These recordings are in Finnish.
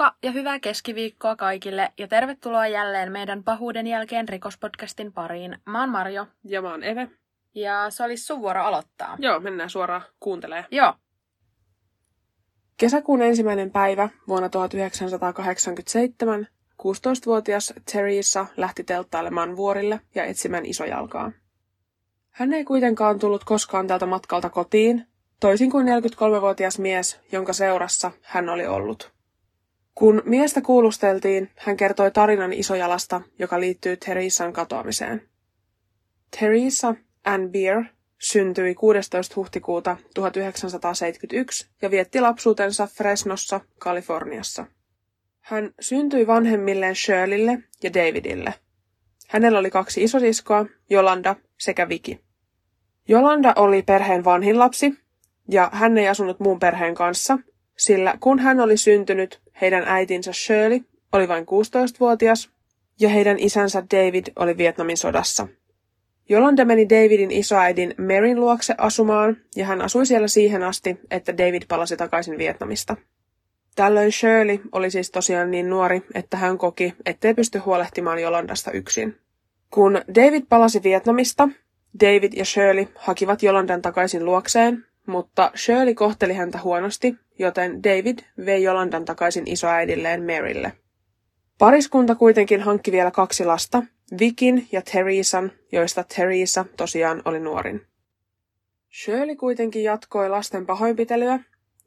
Moikka ja hyvää keskiviikkoa kaikille ja tervetuloa jälleen meidän pahuuden jälkeen rikospodcastin pariin. Mä oon Marjo. Ja mä oon Eve. Ja se olisi sun vuoro aloittaa. Joo, mennään suoraan kuuntelemaan. Joo. Kesäkuun ensimmäinen päivä vuonna 1987 16-vuotias Teresa lähti telttailemaan vuorille ja etsimään isojalkaa. Hän ei kuitenkaan tullut koskaan tältä matkalta kotiin, toisin kuin 43-vuotias mies, jonka seurassa hän oli ollut. Kun miestä kuulusteltiin, hän kertoi tarinan isojalasta, joka liittyy Teresan katoamiseen. Teresa Ann Beer syntyi 16. huhtikuuta 1971 ja vietti lapsuutensa Fresnossa, Kaliforniassa. Hän syntyi vanhemmilleen Shirleylle ja Davidille. Hänellä oli kaksi isosiskoa, Jolanda sekä Viki. Jolanda oli perheen vanhin lapsi, ja hän ei asunut muun perheen kanssa, sillä kun hän oli syntynyt, heidän äitinsä Shirley oli vain 16-vuotias ja heidän isänsä David oli Vietnamin sodassa. Jolanda meni Davidin isoäidin Maryn luokse asumaan ja hän asui siellä siihen asti, että David palasi takaisin Vietnamista. Tällöin Shirley oli siis tosiaan niin nuori, että hän koki, ettei pysty huolehtimaan Jolandasta yksin. Kun David palasi Vietnamista, David ja Shirley hakivat Jolandan takaisin luokseen, mutta Shirley kohteli häntä huonosti, joten David vei Jolandan takaisin isoäidilleen Marylle. Pariskunta kuitenkin hankki vielä kaksi lasta, Vikin ja Teresan, joista Teresa tosiaan oli nuorin. Shirley kuitenkin jatkoi lasten pahoinpitelyä,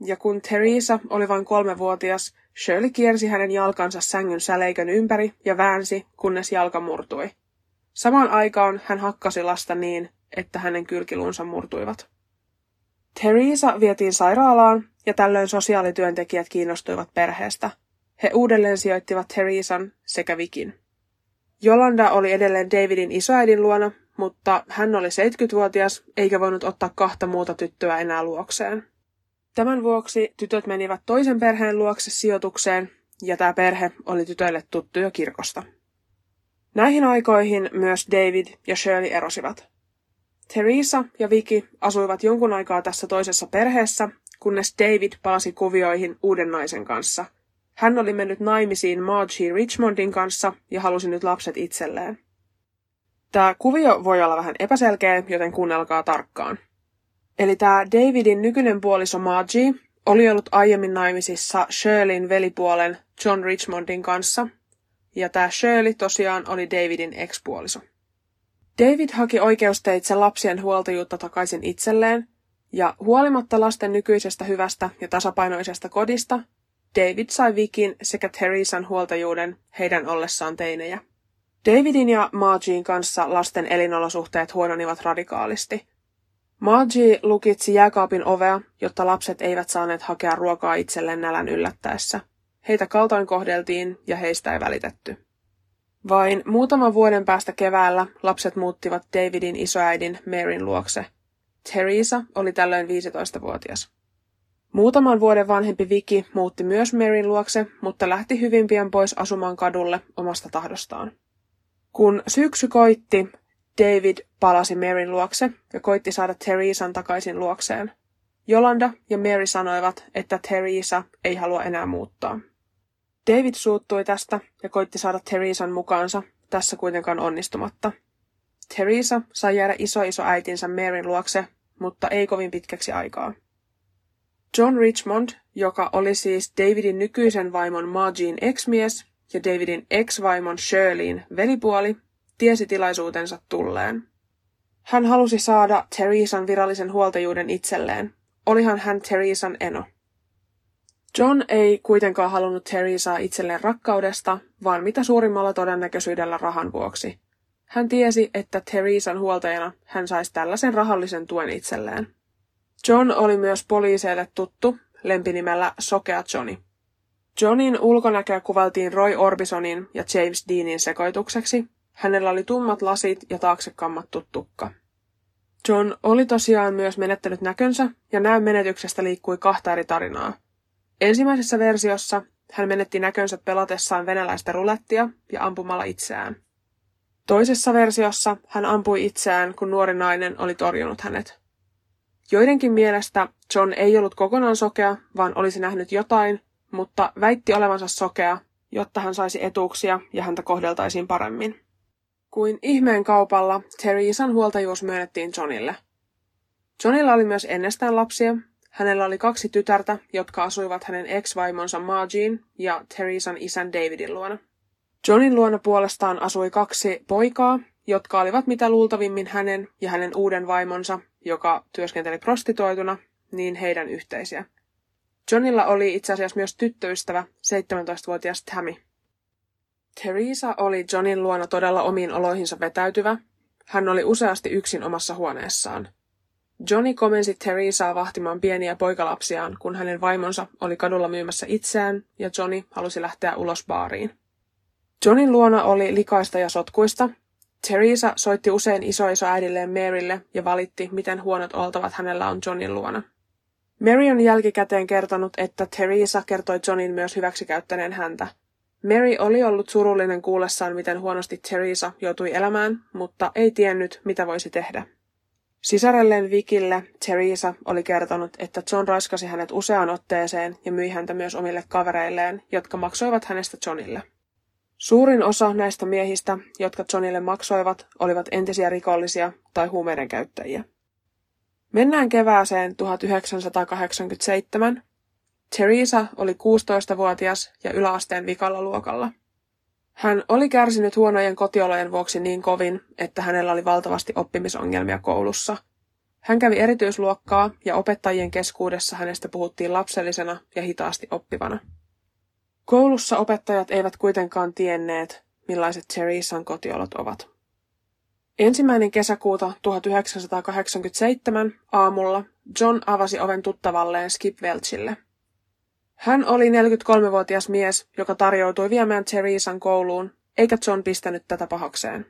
ja kun Teresa oli vain kolmevuotias, Shirley kiersi hänen jalkansa sängyn säleikön ympäri ja väänsi, kunnes jalka murtui. Samaan aikaan hän hakkasi lasta niin, että hänen kylkiluunsa murtuivat. Teresa vietiin sairaalaan ja tällöin sosiaalityöntekijät kiinnostuivat perheestä. He uudelleen sijoittivat Teresan sekä Vikin. Jolanda oli edelleen Davidin isoäidin luona, mutta hän oli 70-vuotias eikä voinut ottaa kahta muuta tyttöä enää luokseen. Tämän vuoksi tytöt menivät toisen perheen luokse sijoitukseen, ja tämä perhe oli tytöille tuttu jo kirkosta. Näihin aikoihin myös David ja Shirley erosivat. Teresa ja Vicky asuivat jonkun aikaa tässä toisessa perheessä, kunnes David palasi kuvioihin uuden naisen kanssa. Hän oli mennyt naimisiin Margie Richmondin kanssa ja halusi nyt lapset itselleen. Tämä kuvio voi olla vähän epäselkeä, joten kuunnelkaa tarkkaan. Eli tämä Davidin nykyinen puoliso Margie oli ollut aiemmin naimisissa Shirleyn velipuolen John Richmondin kanssa, ja tämä Shirley tosiaan oli Davidin ekspuoliso. David haki oikeusteitse lapsien huoltajuutta takaisin itselleen, ja huolimatta lasten nykyisestä hyvästä ja tasapainoisesta kodista, David sai Vikin sekä Teresan huoltajuuden heidän ollessaan teinejä. Davidin ja Margien kanssa lasten elinolosuhteet huononivat radikaalisti. Margie lukitsi jääkaapin ovea, jotta lapset eivät saaneet hakea ruokaa itselleen nälän yllättäessä. Heitä kaltoin kohdeltiin ja heistä ei välitetty. Vain muutaman vuoden päästä keväällä lapset muuttivat Davidin isoäidin Maryn luokse. Teresa oli tällöin 15-vuotias. Muutaman vuoden vanhempi Viki muutti myös Maryn luokse, mutta lähti hyvin pian pois asumaan kadulle omasta tahdostaan. Kun syksy koitti, David palasi Maryn luokse ja koitti saada Teresan takaisin luokseen. Jolanda ja Mary sanoivat, että Teresa ei halua enää muuttaa. David suuttui tästä ja koitti saada Teresan mukaansa, tässä kuitenkaan onnistumatta. Teresa sai jäädä iso äitinsä Maryn luokse, mutta ei kovin pitkäksi aikaa. John Richmond, joka oli siis Davidin nykyisen vaimon Margin ex-mies ja Davidin ex-vaimon Shirleyn velipuoli, tiesi tilaisuutensa tulleen. Hän halusi saada Teresan virallisen huoltajuuden itselleen. Olihan hän Teresan eno. John ei kuitenkaan halunnut Teresaa itselleen rakkaudesta, vaan mitä suurimmalla todennäköisyydellä rahan vuoksi. Hän tiesi, että Teresan huoltajana hän saisi tällaisen rahallisen tuen itselleen. John oli myös poliiseille tuttu lempinimellä Sokea Johnny. Johnin ulkonäköä kuvaltiin Roy Orbisonin ja James Deanin sekoitukseksi. Hänellä oli tummat lasit ja taakse kammattu tukka. John oli tosiaan myös menettänyt näkönsä ja näön menetyksestä liikkui kahta eri tarinaa. Ensimmäisessä versiossa hän menetti näkönsä pelatessaan venäläistä rulettia ja ampumalla itseään. Toisessa versiossa hän ampui itseään, kun nuori nainen oli torjunut hänet. Joidenkin mielestä John ei ollut kokonaan sokea, vaan olisi nähnyt jotain, mutta väitti olevansa sokea, jotta hän saisi etuuksia ja häntä kohdeltaisiin paremmin. Kuin ihmeen kaupalla Theresan huoltajuus myönnettiin Johnille. Johnilla oli myös ennestään lapsia. Hänellä oli kaksi tytärtä, jotka asuivat hänen ex-vaimonsa Margin ja Theresan isän Davidin luona. Johnin luona puolestaan asui kaksi poikaa, jotka olivat mitä luultavimmin hänen ja hänen uuden vaimonsa, joka työskenteli prostitoituna, niin heidän yhteisiä. Johnilla oli itse asiassa myös tyttöystävä, 17-vuotias Tammy. Teresa oli Johnin luona todella omiin oloihinsa vetäytyvä. Hän oli useasti yksin omassa huoneessaan. Johnny komensi Teresaa vahtimaan pieniä poikalapsiaan, kun hänen vaimonsa oli kadulla myymässä itseään ja Johnny halusi lähteä ulos baariin. Johnin luona oli likaista ja sotkuista. Teresa soitti usein isoisoäidilleen Marylle ja valitti, miten huonot oltavat hänellä on Johnin luona. Mary on jälkikäteen kertonut, että Teresa kertoi Johnin myös hyväksikäyttäneen häntä. Mary oli ollut surullinen kuullessaan, miten huonosti Teresa joutui elämään, mutta ei tiennyt, mitä voisi tehdä. Sisarelleen Vikille Teresa oli kertonut, että John raiskasi hänet useaan otteeseen ja myi häntä myös omille kavereilleen, jotka maksoivat hänestä Johnille. Suurin osa näistä miehistä, jotka Johnille maksoivat, olivat entisiä rikollisia tai huumeiden käyttäjiä. Mennään kevääseen 1987. Teresa oli 16-vuotias ja yläasteen vikalla luokalla. Hän oli kärsinyt huonojen kotiolojen vuoksi niin kovin, että hänellä oli valtavasti oppimisongelmia koulussa. Hän kävi erityisluokkaa ja opettajien keskuudessa hänestä puhuttiin lapsellisena ja hitaasti oppivana. Koulussa opettajat eivät kuitenkaan tienneet, millaiset Teresan kotiolot ovat. Ensimmäinen kesäkuuta 1987 aamulla John avasi oven tuttavalleen Skip Welchille. Hän oli 43-vuotias mies, joka tarjoutui viemään Teresan kouluun, eikä John pistänyt tätä pahakseen.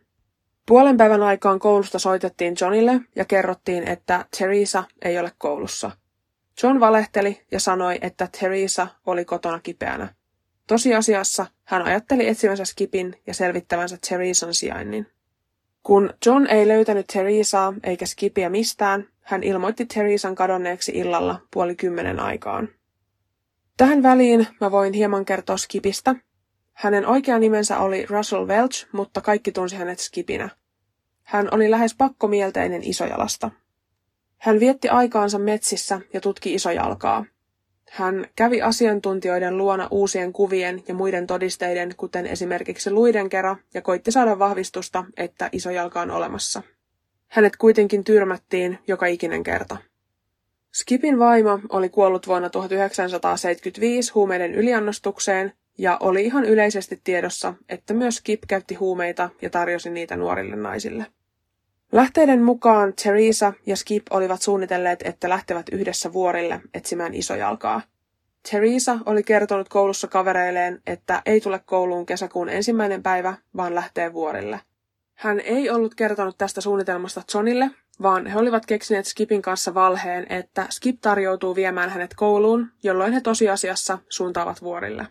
Puolen päivän aikaan koulusta soitettiin Johnille ja kerrottiin, että Teresa ei ole koulussa. John valehteli ja sanoi, että Teresa oli kotona kipeänä. Tosiasiassa hän ajatteli etsivänsä Skipin ja selvittävänsä Teresan sijainnin. Kun John ei löytänyt Teresaa eikä Skipiä mistään, hän ilmoitti Teresan kadonneeksi illalla puoli kymmenen aikaan. Tähän väliin mä voin hieman kertoa Skipistä. Hänen oikea nimensä oli Russell Welch, mutta kaikki tunsi hänet Skipinä. Hän oli lähes pakkomielteinen isojalasta. Hän vietti aikaansa metsissä ja tutki isojalkaa. Hän kävi asiantuntijoiden luona uusien kuvien ja muiden todisteiden, kuten esimerkiksi luiden kera, ja koitti saada vahvistusta, että isojalka on olemassa. Hänet kuitenkin tyrmättiin joka ikinen kerta. Skipin vaimo oli kuollut vuonna 1975 huumeiden yliannostukseen ja oli ihan yleisesti tiedossa, että myös Skip käytti huumeita ja tarjosi niitä nuorille naisille. Lähteiden mukaan Teresa ja Skip olivat suunnitelleet, että lähtevät yhdessä vuorille etsimään isojalkaa. Teresa oli kertonut koulussa kavereilleen, että ei tule kouluun kesäkuun ensimmäinen päivä, vaan lähtee vuorille. Hän ei ollut kertonut tästä suunnitelmasta Johnille, vaan he olivat keksineet Skipin kanssa valheen, että Skip tarjoutuu viemään hänet kouluun, jolloin he tosiasiassa suuntaavat vuorille.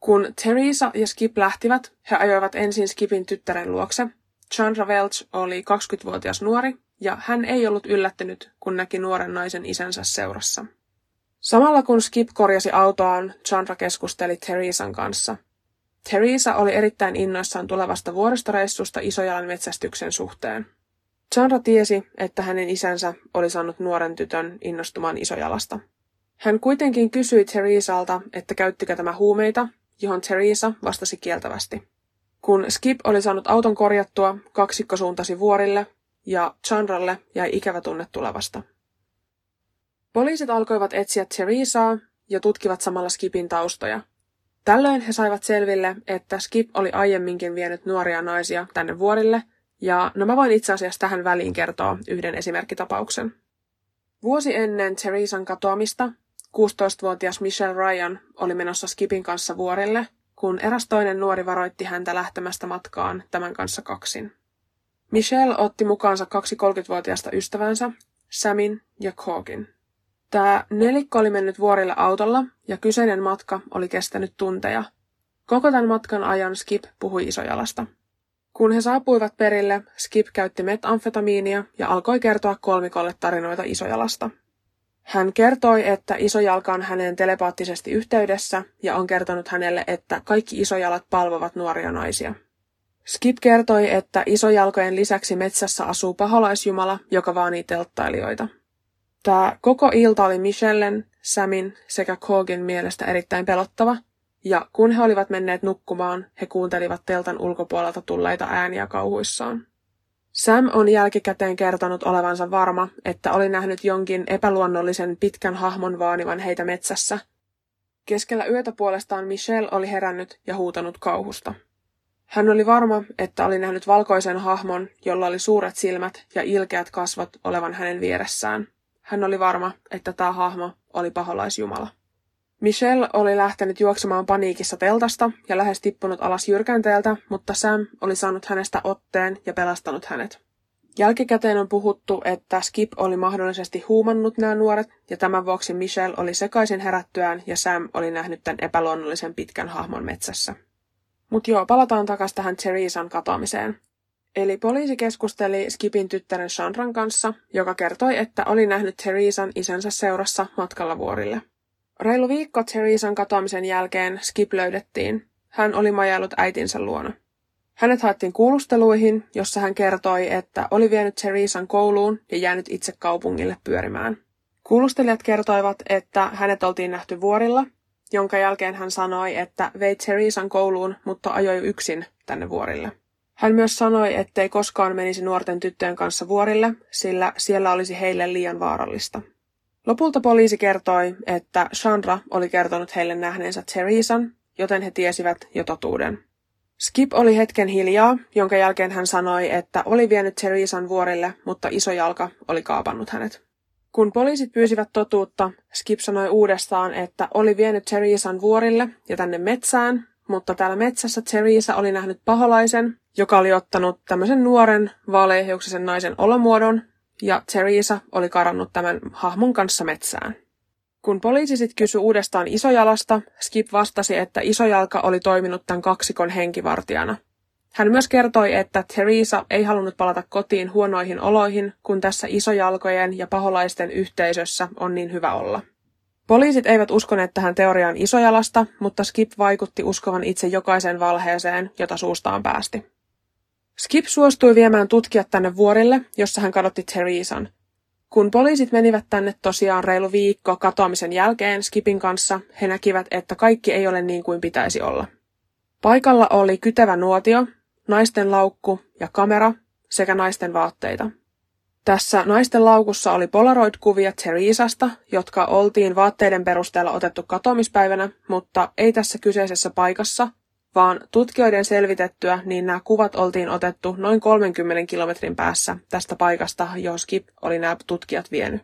Kun Teresa ja Skip lähtivät, he ajoivat ensin Skipin tyttären luokse, Chandra Welch oli 20-vuotias nuori, ja hän ei ollut yllättynyt, kun näki nuoren naisen isänsä seurassa. Samalla kun Skip korjasi autoaan, Chandra keskusteli Teresan kanssa. Teresa oli erittäin innoissaan tulevasta vuoristoreissusta isojalan metsästyksen suhteen. Chandra tiesi, että hänen isänsä oli saanut nuoren tytön innostumaan isojalasta. Hän kuitenkin kysyi Teresalta, että käyttikö tämä huumeita, johon Teresa vastasi kieltävästi. Kun Skip oli saanut auton korjattua, kaksikko suuntasi vuorille ja Chandralle jäi ikävä tunne tulevasta. Poliisit alkoivat etsiä Teresaa ja tutkivat samalla Skipin taustoja. Tällöin he saivat selville, että Skip oli aiemminkin vienyt nuoria naisia tänne vuorille, ja no mä voin itse asiassa tähän väliin kertoa yhden esimerkkitapauksen. Vuosi ennen Teresan katoamista 16-vuotias Michelle Ryan oli menossa Skipin kanssa vuorille – kun eräs toinen nuori varoitti häntä lähtemästä matkaan tämän kanssa kaksin. Michelle otti mukaansa kaksi 30-vuotiaista ystävänsä, Samin ja Corkin. Tämä nelikko oli mennyt vuorille autolla ja kyseinen matka oli kestänyt tunteja. Koko tämän matkan ajan Skip puhui isojalasta. Kun he saapuivat perille, Skip käytti metamfetamiinia ja alkoi kertoa kolmikolle tarinoita isojalasta. Hän kertoi, että isojalka on häneen telepaattisesti yhteydessä ja on kertonut hänelle, että kaikki isojalat palvovat nuoria naisia. Skip kertoi, että isojalkojen lisäksi metsässä asuu paholaisjumala, joka vaanii telttailijoita. Tämä koko ilta oli Michellen, Samin sekä Kogin mielestä erittäin pelottava, ja kun he olivat menneet nukkumaan, he kuuntelivat teltan ulkopuolelta tulleita ääniä kauhuissaan. Sam on jälkikäteen kertonut olevansa varma, että oli nähnyt jonkin epäluonnollisen pitkän hahmon vaanivan heitä metsässä. Keskellä yötä puolestaan Michelle oli herännyt ja huutanut kauhusta. Hän oli varma, että oli nähnyt valkoisen hahmon, jolla oli suuret silmät ja ilkeät kasvot olevan hänen vieressään. Hän oli varma, että tämä hahmo oli paholaisjumala. Michelle oli lähtenyt juoksemaan paniikissa teltasta ja lähes tippunut alas jyrkänteeltä, mutta Sam oli saanut hänestä otteen ja pelastanut hänet. Jälkikäteen on puhuttu, että Skip oli mahdollisesti huumannut nämä nuoret, ja tämän vuoksi Michelle oli sekaisin herättyään ja Sam oli nähnyt tämän epäluonnollisen pitkän hahmon metsässä. Mutta joo, palataan takaisin tähän Theresan katoamiseen. Eli poliisi keskusteli Skipin tyttären Chandran kanssa, joka kertoi, että oli nähnyt Theresan isänsä seurassa matkalla vuorille. Reilu viikko Theresan katoamisen jälkeen Skip löydettiin. Hän oli majaillut äitinsä luona. Hänet haettiin kuulusteluihin, jossa hän kertoi, että oli vienyt Theresan kouluun ja jäänyt itse kaupungille pyörimään. Kuulustelijat kertoivat, että hänet oltiin nähty vuorilla, jonka jälkeen hän sanoi, että vei Theresan kouluun, mutta ajoi yksin tänne vuorille. Hän myös sanoi, ettei koskaan menisi nuorten tyttöjen kanssa vuorille, sillä siellä olisi heille liian vaarallista. Lopulta poliisi kertoi, että Chandra oli kertonut heille nähneensä Theresan, joten he tiesivät jo totuuden. Skip oli hetken hiljaa, jonka jälkeen hän sanoi, että oli vienyt Theresan vuorille, mutta iso jalka oli kaapannut hänet. Kun poliisit pyysivät totuutta, Skip sanoi uudestaan, että oli vienyt Theresan vuorille ja tänne metsään, mutta täällä metsässä Teresa oli nähnyt paholaisen, joka oli ottanut tämmöisen nuoren, vaaleahiuksisen naisen olomuodon ja Teresa oli karannut tämän hahmon kanssa metsään. Kun poliisi sitten kysyi uudestaan Isojalasta, Skip vastasi, että Isojalka oli toiminut tämän kaksikon henkivartijana. Hän myös kertoi, että Teresa ei halunnut palata kotiin huonoihin oloihin, kun tässä isojalkojen ja paholaisten yhteisössä on niin hyvä olla. Poliisit eivät uskoneet tähän teoriaan Isojalasta, mutta Skip vaikutti uskovan itse jokaisen valheeseen, jota suustaan päästi. Skip suostui viemään tutkijat tänne vuorille, jossa hän kadotti Theresan. Kun poliisit menivät tänne tosiaan reilu viikko katoamisen jälkeen Skipin kanssa, he näkivät, että kaikki ei ole niin kuin pitäisi olla. Paikalla oli kytevä nuotio, naisten laukku ja kamera sekä naisten vaatteita. Tässä naisten laukussa oli Polaroid-kuvia Theresasta, jotka oltiin vaatteiden perusteella otettu katoamispäivänä, mutta ei tässä kyseisessä paikassa, vaan tutkijoiden selvitettyä, niin nämä kuvat oltiin otettu noin 30 kilometrin päässä tästä paikasta, johon Skip oli nämä tutkijat vienyt.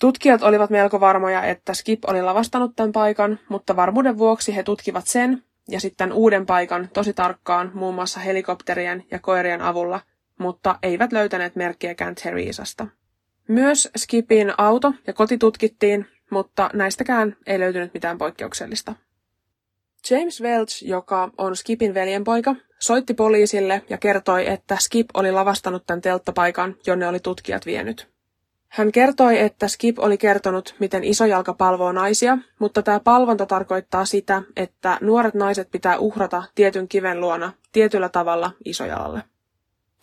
Tutkijat olivat melko varmoja, että Skip oli lavastanut tämän paikan, mutta varmuuden vuoksi he tutkivat sen ja sitten uuden paikan tosi tarkkaan muun muassa helikopterien ja koirien avulla, mutta eivät löytäneet merkkiäkään Theresasta. Myös Skipin auto ja koti tutkittiin, mutta näistäkään ei löytynyt mitään poikkeuksellista. James Welch, joka on Skipin veljenpoika, soitti poliisille ja kertoi, että Skip oli lavastanut tämän telttapaikan, jonne oli tutkijat vienyt. Hän kertoi, että Skip oli kertonut, miten isojalka palvoo naisia, mutta tämä palvonta tarkoittaa sitä, että nuoret naiset pitää uhrata tietyn kiven luona tietyllä tavalla isojalalle.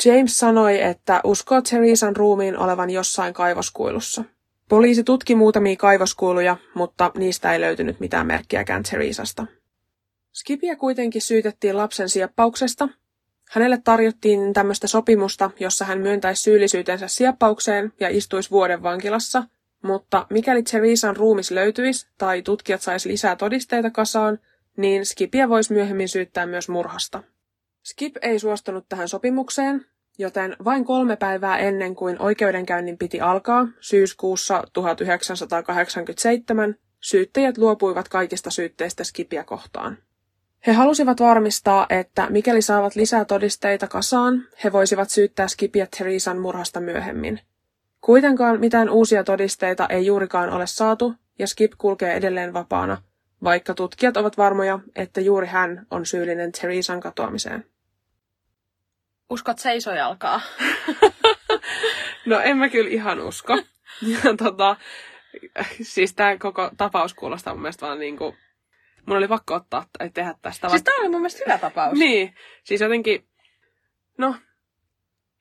James sanoi, että uskoo Theresan ruumiin olevan jossain kaivoskuilussa. Poliisi tutki muutamia kaivoskuiluja, mutta niistä ei löytynyt mitään merkkiäkään Theresasta. Skipia kuitenkin syytettiin lapsen sieppauksesta. Hänelle tarjottiin tämmöistä sopimusta, jossa hän myöntäisi syyllisyytensä sieppaukseen ja istuisi vuoden vankilassa, mutta mikäli Theresan ruumis löytyisi tai tutkijat sais lisää todisteita kasaan, niin Skipia voisi myöhemmin syyttää myös murhasta. Skip ei suostunut tähän sopimukseen, joten vain kolme päivää ennen kuin oikeudenkäynnin piti alkaa, syyskuussa 1987, syyttäjät luopuivat kaikista syytteistä Skipia kohtaan. He halusivat varmistaa, että mikäli saavat lisää todisteita kasaan, he voisivat syyttää Skipia Theresan murhasta myöhemmin. Kuitenkaan mitään uusia todisteita ei juurikaan ole saatu, ja Skip kulkee edelleen vapaana, vaikka tutkijat ovat varmoja, että juuri hän on syyllinen Theresan katoamiseen. Uskot seisojalkaa? no en mä kyllä ihan usko. Ja tota, siis tämä koko tapaus kuulostaa mun mielestä vaan niin kuin, mun oli pakko ottaa tai tehdä tästä. Siis tää oli mun mielestä hyvä tapaus. Niin, siis jotenkin, no,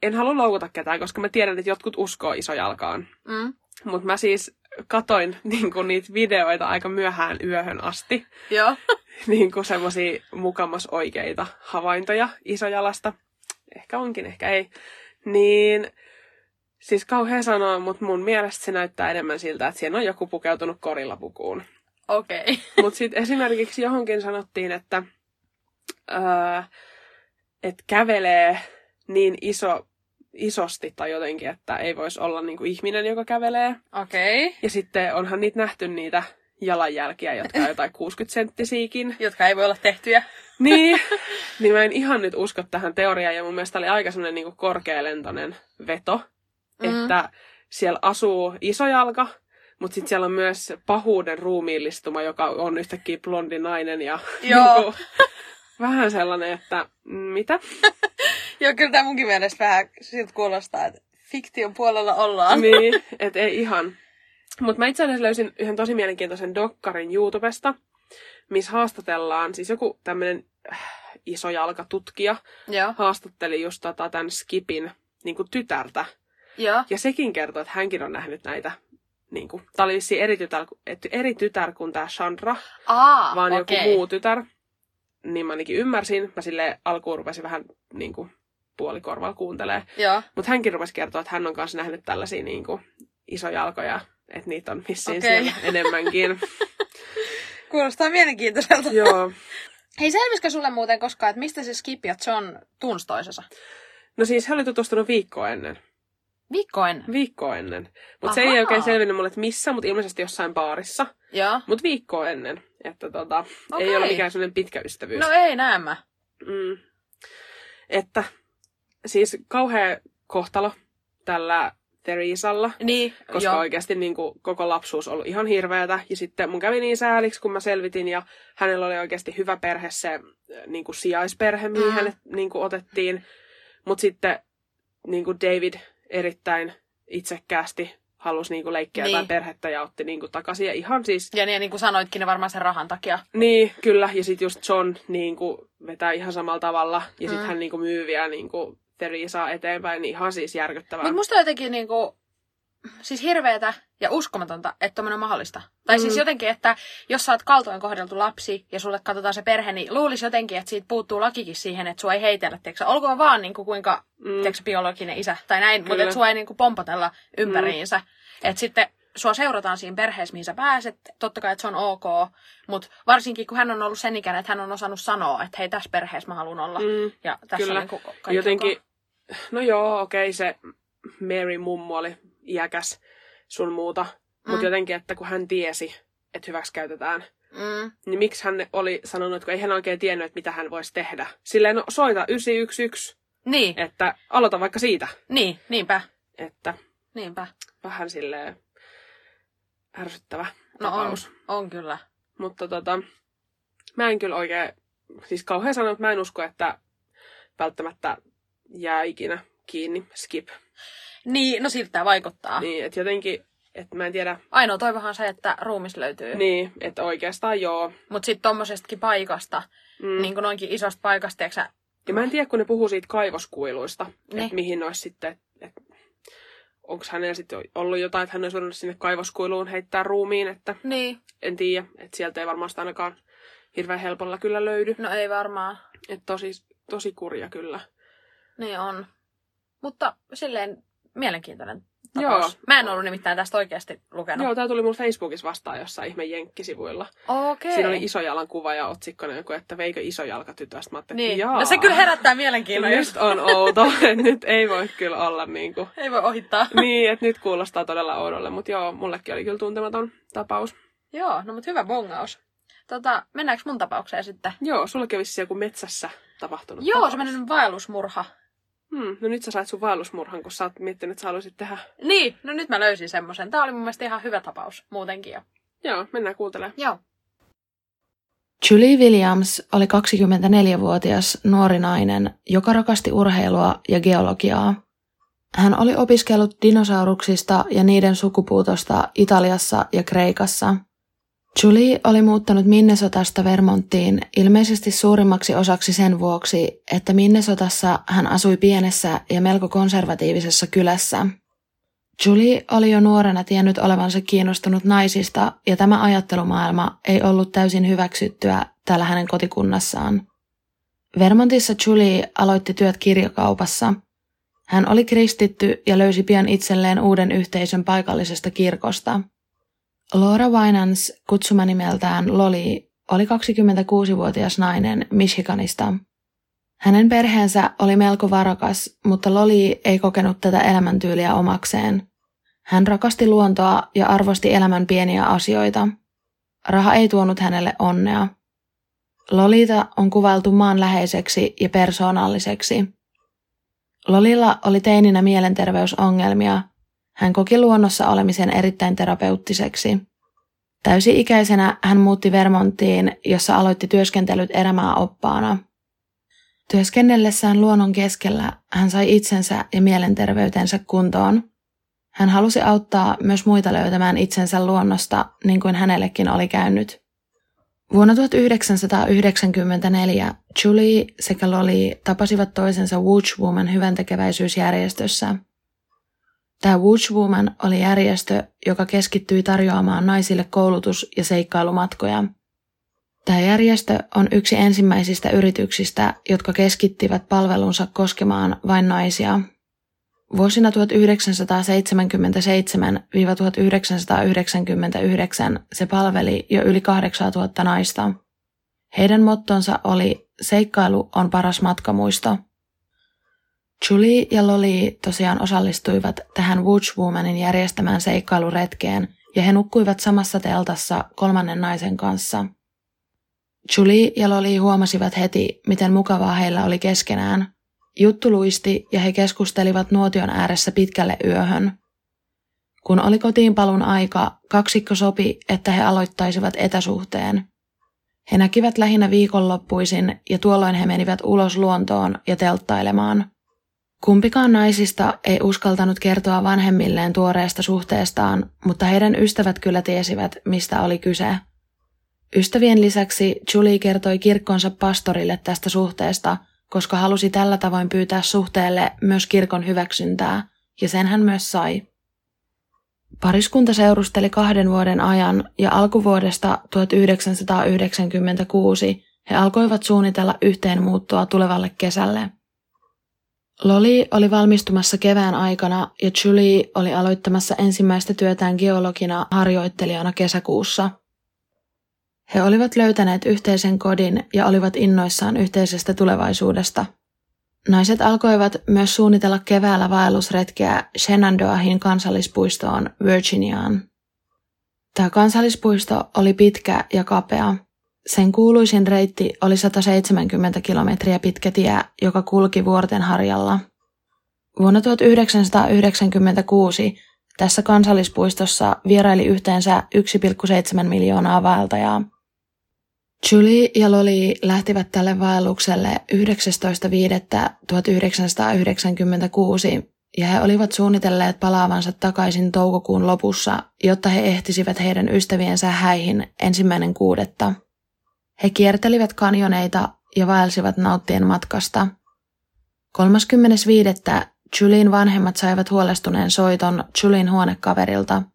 en halua loukuta ketään, koska mä tiedän, että jotkut uskoo isojalkaan. Mm. Mutta mä siis katoin niin kuin, niitä videoita aika myöhään yöhön asti. Joo. niin kuin semmosia mukamas oikeita havaintoja isojalasta. Ehkä onkin, ehkä ei. Niin, siis kauhean sanoa, mutta mun mielestä se näyttää enemmän siltä, että siinä on joku pukeutunut korillapukuun. Okei. Okay. Mutta sitten esimerkiksi johonkin sanottiin, että, öö, että kävelee niin iso, isosti tai jotenkin, että ei voisi olla niinku ihminen, joka kävelee. Okei. Okay. Ja sitten onhan niitä nähty niitä jalanjälkiä, jotka on jotain 60 senttisiäkin. Jotka ei voi olla tehtyjä. Niin, niin mä en ihan nyt usko tähän teoriaan, ja mun mielestä oli aika semmoinen niin korkealentoinen veto, mm. että siellä asuu isojalka, mutta sitten siellä on myös pahuuden ruumiillistuma, joka on yhtäkkiä blondi nainen ja Joo. Niinku, vähän sellainen, että mm, mitä? Joo, kyllä tämä munkin mielestä vähän siltä kuulostaa, että fiktion puolella ollaan. niin, et ei ihan. Mutta mä itse asiassa löysin yhden tosi mielenkiintoisen dokkarin YouTubesta, missä haastatellaan, siis joku tämmöinen äh, isojalkatutkija Joo. haastatteli just tota, tämän Skipin niin kuin tytärtä. Joo. Ja sekin kertoo, että hänkin on nähnyt näitä. Niin kuin, tämä oli vissiin eri tytär, et- eri tytär kuin tämä Chandra, Aa, vaan okei. joku muu tytär. Niin mä ainakin ymmärsin. Mä sille alkuun rupesin vähän niin kuin, puolikorvalla kuuntelee. Mutta hänkin rupesi kertoa, että hän on kanssa nähnyt tällaisia niin kuin, isojalkoja, että niitä on vissiin Okei. siellä enemmänkin. Kuulostaa mielenkiintoiselta. Joo. Hei, selvisikö sulle muuten koskaan, että mistä se Skip ja John tunsi toisensa? No siis he oli tutustunut viikkoa ennen. Viikko ennen. Viikkoa ennen. Mutta se ei oikein selvinnyt mulle, että missä, mutta ilmeisesti jossain baarissa. Joo. Mutta viikkoa ennen. Että tota, Okei. ei ole mikään sellainen pitkä ystävyys. No ei näemmä. Mm. Että siis kauhea kohtalo tällä Theresalla, Niin, koska joo. oikeasti niin kuin, koko lapsuus on ollut ihan hirveätä. Ja sitten mun kävi niin sääliksi, kun mä selvitin, ja hänellä oli oikeasti hyvä perhe, se äh, niin kuin sijaisperhe, mihin mm. hänet niin kuin, otettiin. Mutta sitten niin kuin David erittäin itsekkäästi halusi niin kuin, leikkiä Niin. jotain perhettä ja otti niin kuin, takaisin. Ja ihan siis Ja niin, niin kuin sanoitkin, ne varmaan sen rahan takia. niin, kyllä. Ja sitten just John niin kuin, vetää ihan samalla tavalla. Ja sitten Mm. hän niin kuin, myy vielä niin kuin, Theresaa eteenpäin. Niin ihan siis järkyttävää. Mutta musta jotenkin niinku, siis hirveetä ja uskomatonta, että tommonen on mahdollista. Tai Mm. siis jotenkin, että jos sä oot kaltoin kohdeltu lapsi ja sulle katsotaan se perhe, niin luulisi jotenkin, että siitä puuttuu lakikin siihen, että sua ei heitellä, tiiäksä. Olkoon vaan niinku kuinka, Mm. tiiäksä, biologinen isä tai näin, mutta Kyllä. että sua ei niinku pompotella ympäriinsä. Mm. Että sitten sua seurataan siinä perheessä, mihin sä pääset. Totta kai, että se on ok, mutta varsinkin kun hän on ollut sen ikäinen, että hän on osannut sanoa, että hei, tässä perheessä mä haluan olla. Mm. Ja tässä Kyllä. on niinku kaikki Jotenkin, ok. no joo, okei, se Mary mummo oli iäkäs sun muuta. Mm. Mutta jotenkin, että kun hän tiesi, että hyväksi käytetään, Mm. niin miksi hän oli sanonut, että kun ei hän oikein tiennyt, että mitä hän voisi tehdä. Silleen, no soita 911, Niin, että aloita vaikka siitä. niin, niinpä, Että niinpä. vähän silleen ärsyttävä No on, on kyllä. Mutta tota, mä en kyllä oikein, siis kauhean sanoa, että mä en usko, että välttämättä jää ikinä kiinni, skip. Niin, no siltä tää vaikuttaa. Niin. Että jotenkin, että mä en tiedä, Ainoa toivohan se, että ruumis löytyy. Niin. että oikeastaan joo. Mutta sitten tommosestakin paikasta, Mm. niin kuin noinkin isosta paikasta, eikö sä... Ja mä en tiedä, kun ne puhuu siitä kaivoskuiluista, Niin. että mihin olisi sitten, että onko hänellä sitten ollut jotain, että hän olisi voinut sinne kaivoskuiluun heittää ruumiin, että Niin, en tiedä, että sieltä ei varmaan sitä ainakaan hirveän helpolla kyllä löydy. no ei varmaan. Että tosi, tosi kurja kyllä. Niin on. Mutta silleen mielenkiintoinen Joo. tapaus. Mä en ollut nimittäin tästä oikeasti lukenut. Joo, tää tuli mun Facebookissa vastaan jossain ihme jenkkisivuilla. Okei. Siinä oli isojalan kuva ja otsikkona joku, että veikö isojalka tytöstä. Mä ajattelin, Niin. että jaa. No se kyllä herättää mielenkiinnon, jos Nyt on outo, että nyt ei voi kyllä olla niin kuin... ei voi ohittaa. Niin, että nyt kuulostaa todella oudolle, mutta joo, mullekin oli kyllä tuntematon tapaus. Joo, no mutta hyvä bongaus. Tota, mennäänkö mun tapaukseen sitten? Joo, sulla kävi siis joku metsässä tapahtunut Joo, tapaus. semmoinen vaellusmurha. Hmm, no nyt sä sait sun vaellusmurhan, kun sä oot miettinyt, että sä haluaisit tehdä. Niin, no nyt mä löysin semmoisen. Tää oli mun mielestä ihan hyvä tapaus muutenkin jo. Joo, mennään kuuntelemaan. Joo. Julie Williams oli 24-vuotias nuori nainen, joka rakasti urheilua ja geologiaa. Hän oli opiskellut dinosauruksista ja niiden sukupuutosta Italiassa ja Kreikassa. Julie oli muuttanut Minnesotasta Vermonttiin ilmeisesti suurimmaksi osaksi sen vuoksi, että Minnesotassa hän asui pienessä ja melko konservatiivisessa kylässä. Julie oli jo nuorena tiennyt olevansa kiinnostunut naisista ja tämä ajattelumaailma ei ollut täysin hyväksyttyä täällä hänen kotikunnassaan. Vermontissa Julie aloitti työt kirjakaupassa. Hän oli kristitty ja löysi pian itselleen uuden yhteisön paikallisesta kirkosta. Laura Winans, nimeltään Loli, oli 26-vuotias nainen Michiganista. Hänen perheensä oli melko varakas, mutta Loli ei kokenut tätä elämäntyyliä omakseen. Hän rakasti luontoa ja arvosti elämän pieniä asioita. Raha ei tuonut hänelle onnea. Lolita on kuvailtu maanläheiseksi ja persoonalliseksi. Lolilla oli teininä mielenterveysongelmia. Hän koki luonnossa olemisen erittäin terapeuttiseksi. Täysi-ikäisenä hän muutti Vermonttiin, jossa aloitti työskentelyt oppaana. Työskennellessään luonnon keskellä hän sai itsensä ja mielenterveytensä kuntoon. Hän halusi auttaa myös muita löytämään itsensä luonnosta, niin kuin hänellekin oli käynyt. Vuonna 1994 Julie sekä Loli tapasivat toisensa Wooch Woman hyväntekeväisyysjärjestössä. Tämä Wooch Woman oli järjestö, joka keskittyi tarjoamaan naisille koulutus- ja seikkailumatkoja. Tämä järjestö on yksi ensimmäisistä yrityksistä, jotka keskittivät palvelunsa koskemaan vain naisia – Vuosina 1977-1999 se palveli jo yli 8000 naista. Heidän mottonsa oli Seikkailu on paras matkamuisto. Julie ja Loli tosiaan osallistuivat tähän Wooch Womanin järjestämään seikkailuretkeen ja he nukkuivat samassa teltassa kolmannen naisen kanssa. Julie ja Loli huomasivat heti, miten mukavaa heillä oli keskenään – Juttu luisti ja he keskustelivat nuotion ääressä pitkälle yöhön. Kun oli kotiinpalun aika, kaksikko sopi, että he aloittaisivat etäsuhteen. He näkivät lähinnä viikonloppuisin ja tuolloin he menivät ulos luontoon ja telttailemaan. Kumpikaan naisista ei uskaltanut kertoa vanhemmilleen tuoreesta suhteestaan, mutta heidän ystävät kyllä tiesivät, mistä oli kyse. Ystävien lisäksi Julie kertoi kirkkonsa pastorille tästä suhteesta – koska halusi tällä tavoin pyytää suhteelle myös kirkon hyväksyntää, ja sen hän myös sai. Pariskunta seurusteli kahden vuoden ajan ja alkuvuodesta 1996 he alkoivat suunnitella yhteen muuttoa tulevalle kesälle. Loli oli valmistumassa kevään aikana ja Julie oli aloittamassa ensimmäistä työtään geologina harjoittelijana kesäkuussa – he olivat löytäneet yhteisen kodin ja olivat innoissaan yhteisestä tulevaisuudesta. Naiset alkoivat myös suunnitella keväällä vaellusretkeä Shenandoahin kansallispuistoon Virginiaan. Tämä kansallispuisto oli pitkä ja kapea. Sen kuuluisin reitti oli 170 kilometriä pitkä tie, joka kulki vuorten harjalla. Vuonna 1996 tässä kansallispuistossa vieraili yhteensä 1,7 miljoonaa vaeltajaa. Julie ja Loli lähtivät tälle vaellukselle 19.5.1996 ja he olivat suunnitelleet palaavansa takaisin toukokuun lopussa, jotta he ehtisivät heidän ystäviensä häihin ensimmäinen kuudetta. He kiertelivät kanjoneita ja vaelsivat nauttien matkasta. 35. Julien vanhemmat saivat huolestuneen soiton Julien huonekaverilta –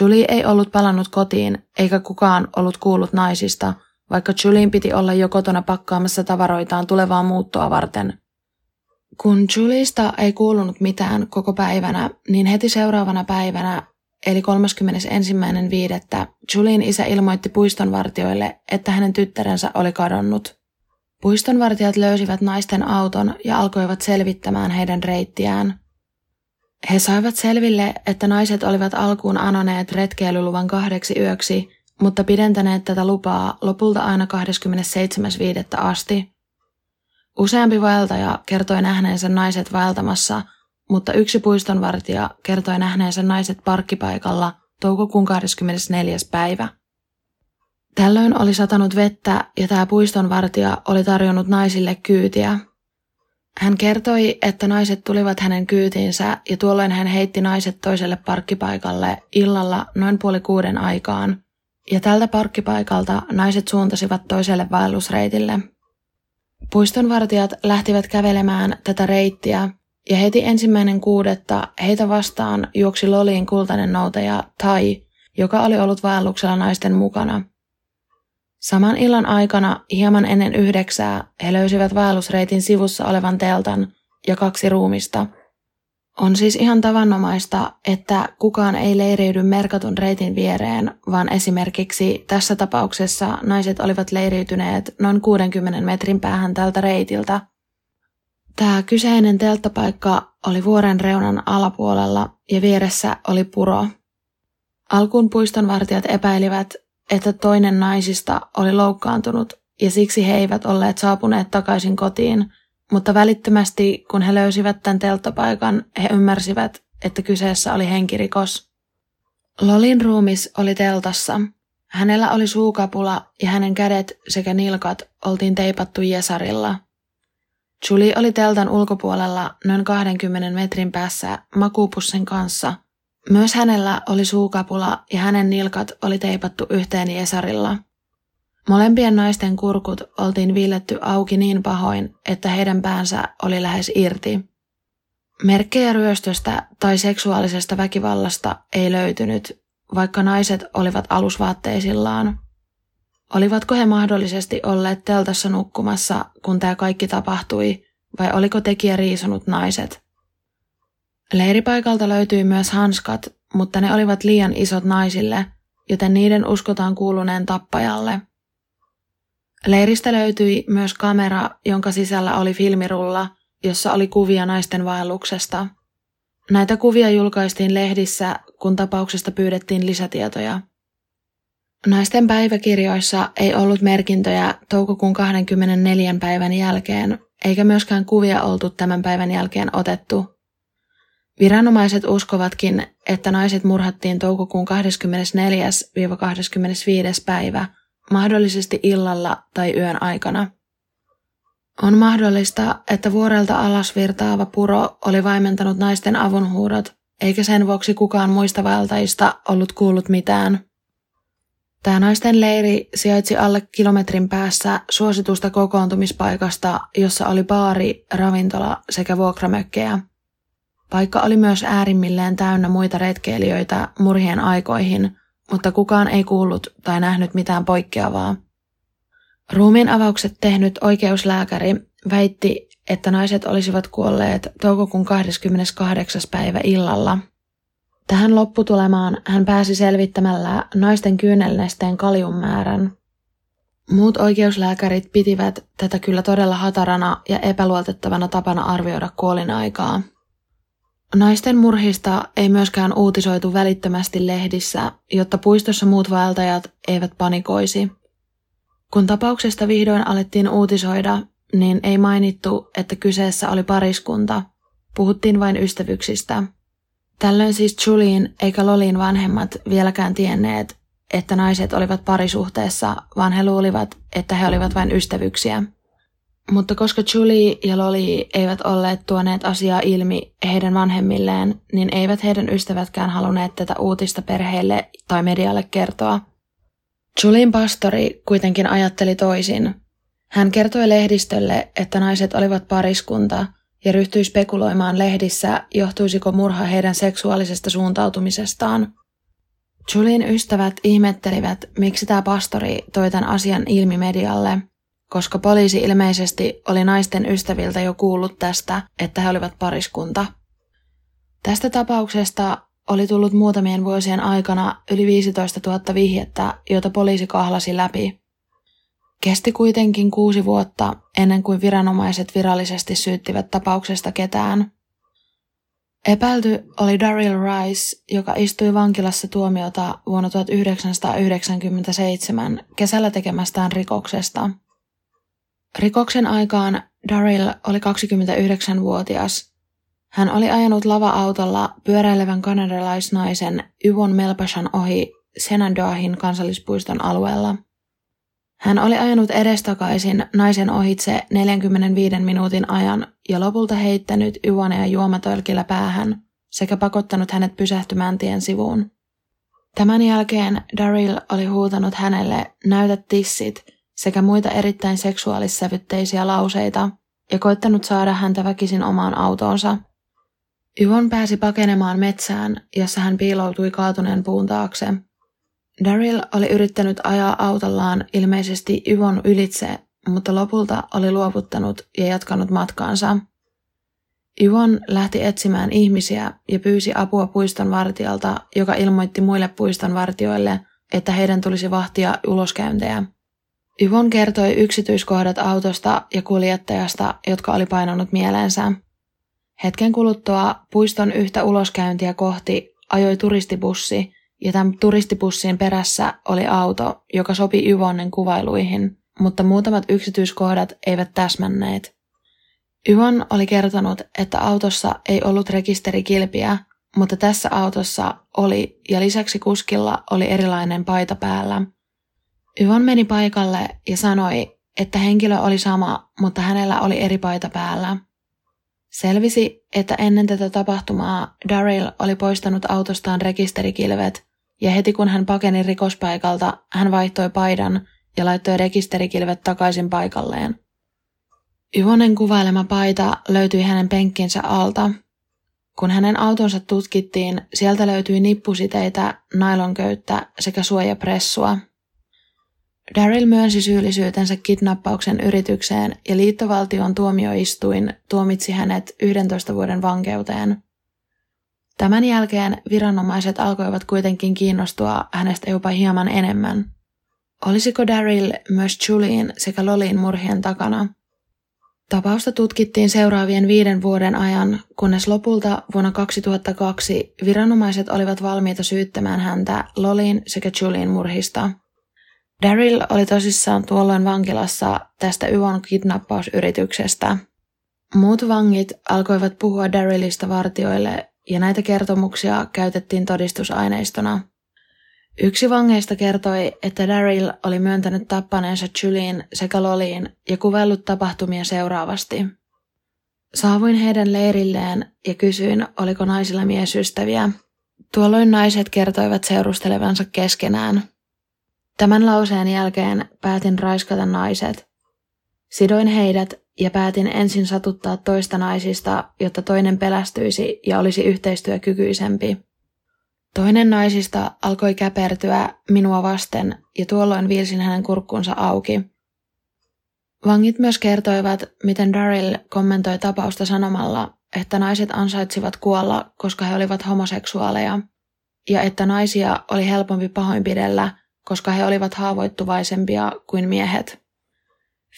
Julie ei ollut palannut kotiin, eikä kukaan ollut kuullut naisista, vaikka Julien piti olla jo kotona pakkaamassa tavaroitaan tulevaa muuttoa varten. Kun Julista ei kuulunut mitään koko päivänä, niin heti seuraavana päivänä, eli 31.5. Julien isä ilmoitti puistonvartioille, että hänen tyttärensä oli kadonnut. Puistonvartijat löysivät naisten auton ja alkoivat selvittämään heidän reittiään – he saivat selville, että naiset olivat alkuun anoneet retkeilyluvan kahdeksi yöksi, mutta pidentäneet tätä lupaa lopulta aina 27.5. asti. Useampi vaeltaja kertoi nähneensä naiset vaeltamassa, mutta yksi puistonvartija kertoi nähneensä naiset parkkipaikalla toukokuun 24. päivä. Tällöin oli satanut vettä ja tämä puistonvartija oli tarjonnut naisille kyytiä – Hän kertoi, että naiset tulivat hänen kyytiinsä ja tuolloin hän heitti naiset toiselle parkkipaikalle illalla noin puoli kuuden aikaan. Ja tältä parkkipaikalta naiset suuntasivat toiselle vaellusreitille. Puistonvartijat lähtivät kävelemään tätä reittiä ja heti ensimmäinen kuudetta heitä vastaan juoksi Loliin kultainen noutaja Tai, joka oli ollut vaelluksella naisten mukana. Saman illan aikana, hieman ennen yhdeksää, he löysivät vaellusreitin sivussa olevan teltan ja kaksi ruumista. On siis ihan tavannomaista, että kukaan ei leiriydy merkatun reitin viereen, vaan esimerkiksi tässä tapauksessa naiset olivat leiriytyneet noin 60 metrin päähän tältä reitiltä. Tämä kyseinen telttapaikka oli vuoren reunan alapuolella ja vieressä oli puro. Alkuun puistonvartijat epäilivät, että toinen naisista oli loukkaantunut ja siksi he eivät olleet saapuneet takaisin kotiin, mutta välittömästi kun he löysivät tämän telttapaikan, he ymmärsivät, että kyseessä oli henkirikos. Lolin ruumis oli teltassa. Hänellä oli suukapula ja hänen kädet sekä nilkat oltiin teipattu Jesarilla. Julie oli teltan ulkopuolella noin 20 metrin päässä makuupussin kanssa – myös hänellä oli suukapula ja hänen nilkat oli teipattu yhteen Jesarilla. Molempien naisten kurkut oltiin villetty auki niin pahoin, että heidän päänsä oli lähes irti. Merkkejä ryöstöstä tai seksuaalisesta väkivallasta ei löytynyt, vaikka naiset olivat alusvaatteisillaan. Olivatko he mahdollisesti olleet teltassa nukkumassa, kun tämä kaikki tapahtui, vai oliko tekijä riisunut naiset? Leiripaikalta löytyi myös hanskat, mutta ne olivat liian isot naisille, joten niiden uskotaan kuuluneen tappajalle. Leiristä löytyi myös kamera, jonka sisällä oli filmirulla, jossa oli kuvia naisten vaelluksesta. Näitä kuvia julkaistiin lehdissä, kun tapauksesta pyydettiin lisätietoja. Naisten päiväkirjoissa ei ollut merkintöjä toukokuun 24 päivän jälkeen, eikä myöskään kuvia oltu tämän päivän jälkeen otettu, Viranomaiset uskovatkin, että naiset murhattiin toukokuun 24-25. päivä, mahdollisesti illalla tai yön aikana. On mahdollista, että vuorelta alas virtaava puro oli vaimentanut naisten avunhuudot, eikä sen vuoksi kukaan muista valtaista ollut kuullut mitään. Tämä naisten leiri sijaitsi alle kilometrin päässä suositusta kokoontumispaikasta, jossa oli baari, ravintola sekä vuokramökkejä – Paikka oli myös äärimmilleen täynnä muita retkeilijöitä murhien aikoihin, mutta kukaan ei kuullut tai nähnyt mitään poikkeavaa. Ruumiin avaukset tehnyt oikeuslääkäri väitti, että naiset olisivat kuolleet toukokuun 28. päivä illalla. Tähän lopputulemaan hän pääsi selvittämällä naisten kyynelnesteen kaliummäärän. Muut oikeuslääkärit pitivät tätä kyllä todella hatarana ja epäluotettavana tapana arvioida kuolinaikaa. Naisten murhista ei myöskään uutisoitu välittömästi lehdissä, jotta puistossa muut vaeltajat eivät panikoisi. Kun tapauksesta vihdoin alettiin uutisoida, niin ei mainittu, että kyseessä oli pariskunta. Puhuttiin vain ystävyksistä. Tällöin siis Julien eikä Lolin vanhemmat vieläkään tienneet, että naiset olivat parisuhteessa, vaan he luulivat, että he olivat vain ystävyksiä. Mutta koska Julie ja Loli eivät olleet tuoneet asiaa ilmi heidän vanhemmilleen, niin eivät heidän ystävätkään halunneet tätä uutista perheelle tai medialle kertoa. Julien pastori kuitenkin ajatteli toisin. Hän kertoi lehdistölle, että naiset olivat pariskunta ja ryhtyi spekuloimaan lehdissä, johtuisiko murha heidän seksuaalisesta suuntautumisestaan. Julien ystävät ihmettelivät, miksi tämä pastori toi tämän asian ilmi medialle – koska poliisi ilmeisesti oli naisten ystäviltä jo kuullut tästä, että he olivat pariskunta. Tästä tapauksesta oli tullut muutamien vuosien aikana yli 15 000 vihjettä, joita poliisi kahlasi läpi. Kesti kuitenkin kuusi vuotta ennen kuin viranomaiset virallisesti syyttivät tapauksesta ketään. Epäilty oli Daryl Rice, joka istui vankilassa tuomiota vuonna 1997 kesällä tekemästään rikoksesta – Rikoksen aikaan Daryl oli 29-vuotias. Hän oli ajanut lava-autolla pyöräilevän kanadalaisnaisen Yvon Melpashan ohi Senandoahin kansallispuiston alueella. Hän oli ajanut edestakaisin naisen ohitse 45 minuutin ajan ja lopulta heittänyt Yvonea juomatölkillä päähän sekä pakottanut hänet pysähtymään tien sivuun. Tämän jälkeen Daryl oli huutanut hänelle näytä tissit sekä muita erittäin seksuaalissävytteisiä lauseita ja koittanut saada häntä väkisin omaan autoonsa. Yvon pääsi pakenemaan metsään, jossa hän piiloutui kaatuneen puun taakse. Daryl oli yrittänyt ajaa autollaan ilmeisesti Yvon ylitse, mutta lopulta oli luovuttanut ja jatkanut matkaansa. Yvon lähti etsimään ihmisiä ja pyysi apua puiston vartijalta, joka ilmoitti muille puiston vartioille, että heidän tulisi vahtia uloskäyntejä. Yvon kertoi yksityiskohdat autosta ja kuljettajasta, jotka oli painanut mieleensä. Hetken kuluttua puiston yhtä uloskäyntiä kohti ajoi turistibussi, ja tämän turistibussin perässä oli auto, joka sopi Yvonnen kuvailuihin, mutta muutamat yksityiskohdat eivät täsmänneet. Yvon oli kertonut, että autossa ei ollut rekisterikilpiä, mutta tässä autossa oli ja lisäksi kuskilla oli erilainen paita päällä. Yvon meni paikalle ja sanoi, että henkilö oli sama, mutta hänellä oli eri paita päällä. Selvisi, että ennen tätä tapahtumaa Daryl oli poistanut autostaan rekisterikilvet ja heti kun hän pakeni rikospaikalta, hän vaihtoi paidan ja laittoi rekisterikilvet takaisin paikalleen. Yvonen kuvailema paita löytyi hänen penkkinsä alta. Kun hänen autonsa tutkittiin, sieltä löytyi nippusiteitä, nailonköyttä sekä suojapressua. Daryl myönsi syyllisyytensä kidnappauksen yritykseen ja liittovaltion tuomioistuin tuomitsi hänet 11 vuoden vankeuteen. Tämän jälkeen viranomaiset alkoivat kuitenkin kiinnostua hänestä jopa hieman enemmän. Olisiko Daryl myös Julien sekä Lolin murhien takana? Tapausta tutkittiin seuraavien viiden vuoden ajan, kunnes lopulta vuonna 2002 viranomaiset olivat valmiita syyttämään häntä Lolin sekä Julien murhista. Daryl oli tosissaan tuolloin vankilassa tästä Yvon kidnappausyrityksestä. Muut vangit alkoivat puhua Darylista vartioille ja näitä kertomuksia käytettiin todistusaineistona. Yksi vangeista kertoi, että Daryl oli myöntänyt tappaneensa Julien sekä Loliin ja kuvellut tapahtumia seuraavasti. Saavuin heidän leirilleen ja kysyin, oliko naisilla miesystäviä. Tuolloin naiset kertoivat seurustelevansa keskenään. Tämän lauseen jälkeen päätin raiskata naiset. Sidoin heidät ja päätin ensin satuttaa toista naisista, jotta toinen pelästyisi ja olisi yhteistyökykyisempi. Toinen naisista alkoi käpertyä minua vasten ja tuolloin viilsin hänen kurkkunsa auki. Vangit myös kertoivat, miten Daryl kommentoi tapausta sanomalla, että naiset ansaitsivat kuolla, koska he olivat homoseksuaaleja, ja että naisia oli helpompi pahoinpidellä, koska he olivat haavoittuvaisempia kuin miehet.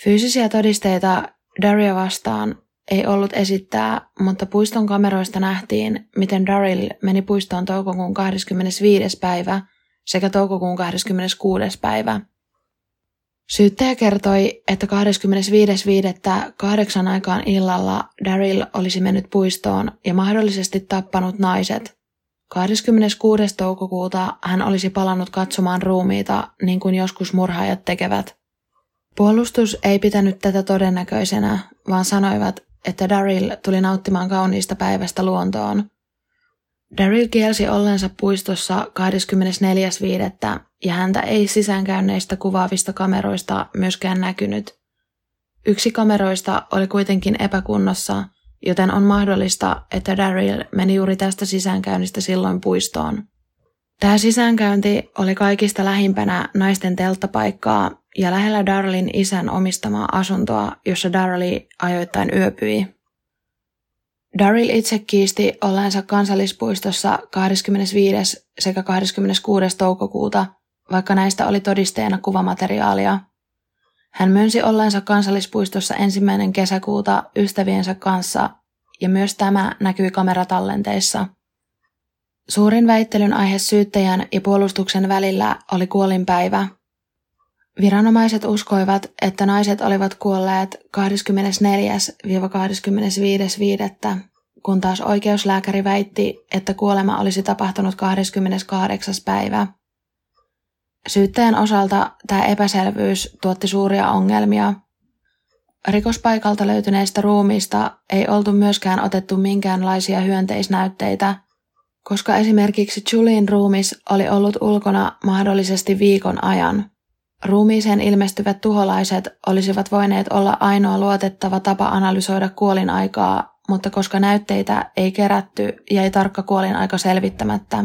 Fyysisiä todisteita Daria vastaan ei ollut esittää, mutta puiston kameroista nähtiin, miten Daryl meni puistoon toukokuun 25. päivä sekä toukokuun 26. päivä. Syyttäjä kertoi, että 25.5. kahdeksan aikaan illalla Daryl olisi mennyt puistoon ja mahdollisesti tappanut naiset. 26. toukokuuta hän olisi palannut katsomaan ruumiita, niin kuin joskus murhaajat tekevät. Puolustus ei pitänyt tätä todennäköisenä, vaan sanoivat, että Daryl tuli nauttimaan kauniista päivästä luontoon. Daryl kielsi ollensa puistossa 24.5. ja häntä ei sisäänkäynneistä kuvaavista kameroista myöskään näkynyt. Yksi kameroista oli kuitenkin epäkunnossa, joten on mahdollista, että Daryl meni juuri tästä sisäänkäynnistä silloin puistoon. Tämä sisäänkäynti oli kaikista lähimpänä naisten telttapaikkaa ja lähellä Darlin isän omistamaa asuntoa, jossa Darli ajoittain yöpyi. Daryl itse kiisti olleensa kansallispuistossa 25. sekä 26. toukokuuta, vaikka näistä oli todisteena kuvamateriaalia. Hän myönsi olleensa kansallispuistossa ensimmäinen kesäkuuta ystäviensä kanssa, ja myös tämä näkyi kameratallenteissa. Suurin väittelyn aihe syyttäjän ja puolustuksen välillä oli kuolinpäivä, Viranomaiset uskoivat, että naiset olivat kuolleet 24-25.5., kun taas oikeuslääkäri väitti, että kuolema olisi tapahtunut 28. päivä. Syyttäjän osalta tämä epäselvyys tuotti suuria ongelmia. Rikospaikalta löytyneistä ruumiista ei oltu myöskään otettu minkäänlaisia hyönteisnäytteitä, koska esimerkiksi Julien ruumis oli ollut ulkona mahdollisesti viikon ajan. Ruumiiseen ilmestyvät tuholaiset olisivat voineet olla ainoa luotettava tapa analysoida kuolinaikaa, mutta koska näytteitä ei kerätty, jäi tarkka kuolinaika selvittämättä.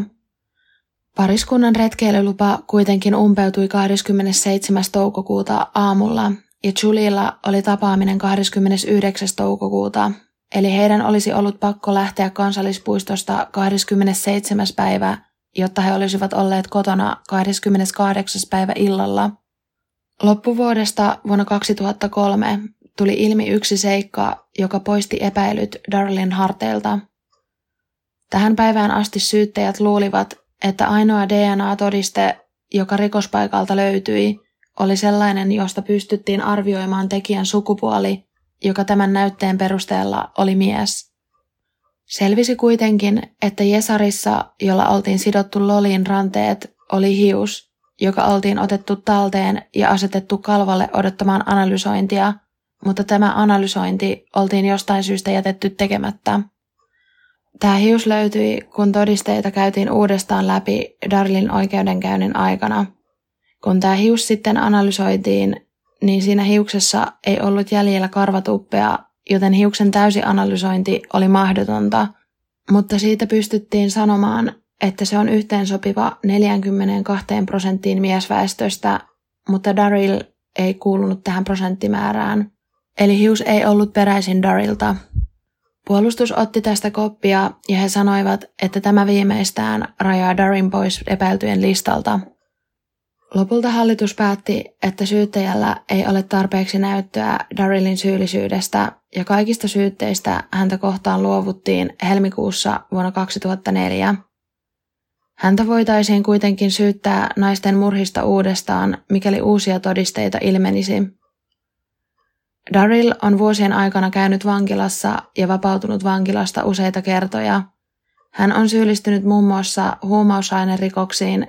Pariskunnan retkeilylupa kuitenkin umpeutui 27. toukokuuta aamulla ja Juliella oli tapaaminen 29. toukokuuta, eli heidän olisi ollut pakko lähteä kansallispuistosta 27. päivä, jotta he olisivat olleet kotona 28. päivä illalla. Loppuvuodesta vuonna 2003 tuli ilmi yksi seikka, joka poisti epäilyt Darlin harteilta. Tähän päivään asti syyttäjät luulivat, että ainoa DNA-todiste, joka rikospaikalta löytyi, oli sellainen, josta pystyttiin arvioimaan tekijän sukupuoli, joka tämän näytteen perusteella oli mies. Selvisi kuitenkin, että Jesarissa, jolla oltiin sidottu Lolin ranteet, oli hius, joka oltiin otettu talteen ja asetettu kalvalle odottamaan analysointia, mutta tämä analysointi oltiin jostain syystä jätetty tekemättä. Tämä hius löytyi, kun todisteita käytiin uudestaan läpi Darlin oikeudenkäynnin aikana. Kun tämä hius sitten analysoitiin, niin siinä hiuksessa ei ollut jäljellä karvatuppea, joten hiuksen täysi analysointi oli mahdotonta, mutta siitä pystyttiin sanomaan, että se on yhteensopiva 42 prosenttiin miesväestöstä, mutta Daryl ei kuulunut tähän prosenttimäärään. Eli hius ei ollut peräisin Darilta. Puolustus otti tästä koppia ja he sanoivat, että tämä viimeistään rajaa Darin pois epäiltyjen listalta. Lopulta hallitus päätti, että syyttäjällä ei ole tarpeeksi näyttöä Darylin syyllisyydestä ja kaikista syytteistä häntä kohtaan luovuttiin helmikuussa vuonna 2004. Häntä voitaisiin kuitenkin syyttää naisten murhista uudestaan, mikäli uusia todisteita ilmenisi. Daryl on vuosien aikana käynyt vankilassa ja vapautunut vankilasta useita kertoja. Hän on syyllistynyt muun muassa huumausainerikoksiin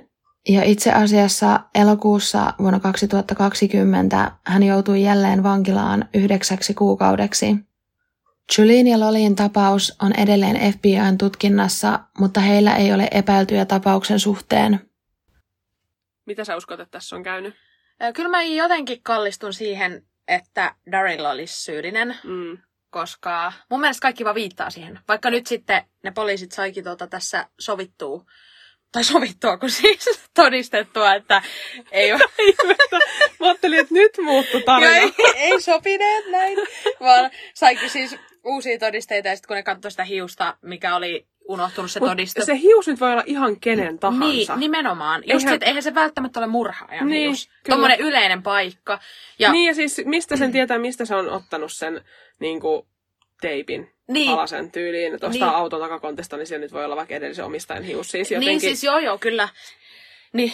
ja itse asiassa elokuussa vuonna 2020 hän joutui jälleen vankilaan yhdeksäksi kuukaudeksi. Julien ja Lolin tapaus on edelleen FBIn tutkinnassa, mutta heillä ei ole epäiltyjä tapauksen suhteen. Mitä sä uskot, että tässä on käynyt? Kyllä mä jotenkin kallistun siihen, että Daryl olisi syyllinen, Mm. koska mun mielestä kaikki vaan viittaa siihen. Vaikka nyt sitten ne poliisit saikin tuota tässä sovittua, tai sovittua, kun siis todistettua, että ei ole Mä ajattelin, että nyt muuttu tarina. ei, ei sopineet näin, vaan saikin siis uusia todisteita ja sitten kun ne katsoi sitä hiusta, mikä oli unohtunut se todiste. se hius nyt voi olla ihan kenen tahansa. Niin, nimenomaan. Just Eihän- se, että eihän se välttämättä ole murhaajan Niin, hius. Tuommoinen yleinen paikka. Ja Niin ja siis mistä sen tietää, mistä se on ottanut sen niin kuin, teipin Niin. alasen tyyliin. Tuosta Niin. auton takakontista, niin siellä nyt voi olla vaikka edellisen omistajan hius. Siis jotenkin... Niin siis joo joo, kyllä. Niin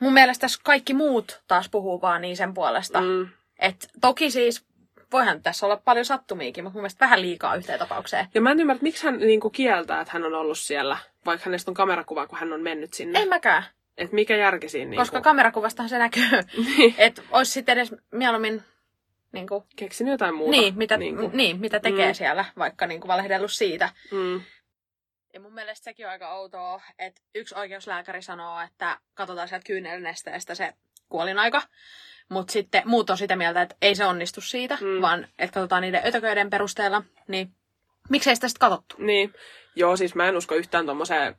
mun mielestä tässä kaikki muut taas puhuu vaan niin sen puolesta. Mm. Et toki siis, voihan tässä olla paljon sattumiikin, mutta mun mielestä vähän liikaa yhteen tapaukseen. Ja mä en ymmärrä, että miksi hän niin kuin, kieltää, että hän on ollut siellä, vaikka hänestä on kamerakuva, kun hän on mennyt sinne. En mäkään, Että mikä järki siinä niin koska kuin, kamerakuvastahan se näkyy. niin, että olisi sitten edes mieluummin niin kuin, keksinyt jotain muuta. niin, mitä, Niin niin, kuin, niin, mitä tekee Mm. mm. siellä, vaikka niin kuin valehdellut siitä. mm, Ja mun mielestä sekin on aika outoa, että yksi oikeuslääkäri sanoo, että katsotaan sieltä kyynelnesteestä se kuolinaika. Mutta sitten muut on sitä mieltä, että ei se onnistu siitä, Mm. vaan että katsotaan niiden ötököiden perusteella. Niin miksei sitä sitten katsottu? niin. Joo, siis mä en usko yhtään tommoseen,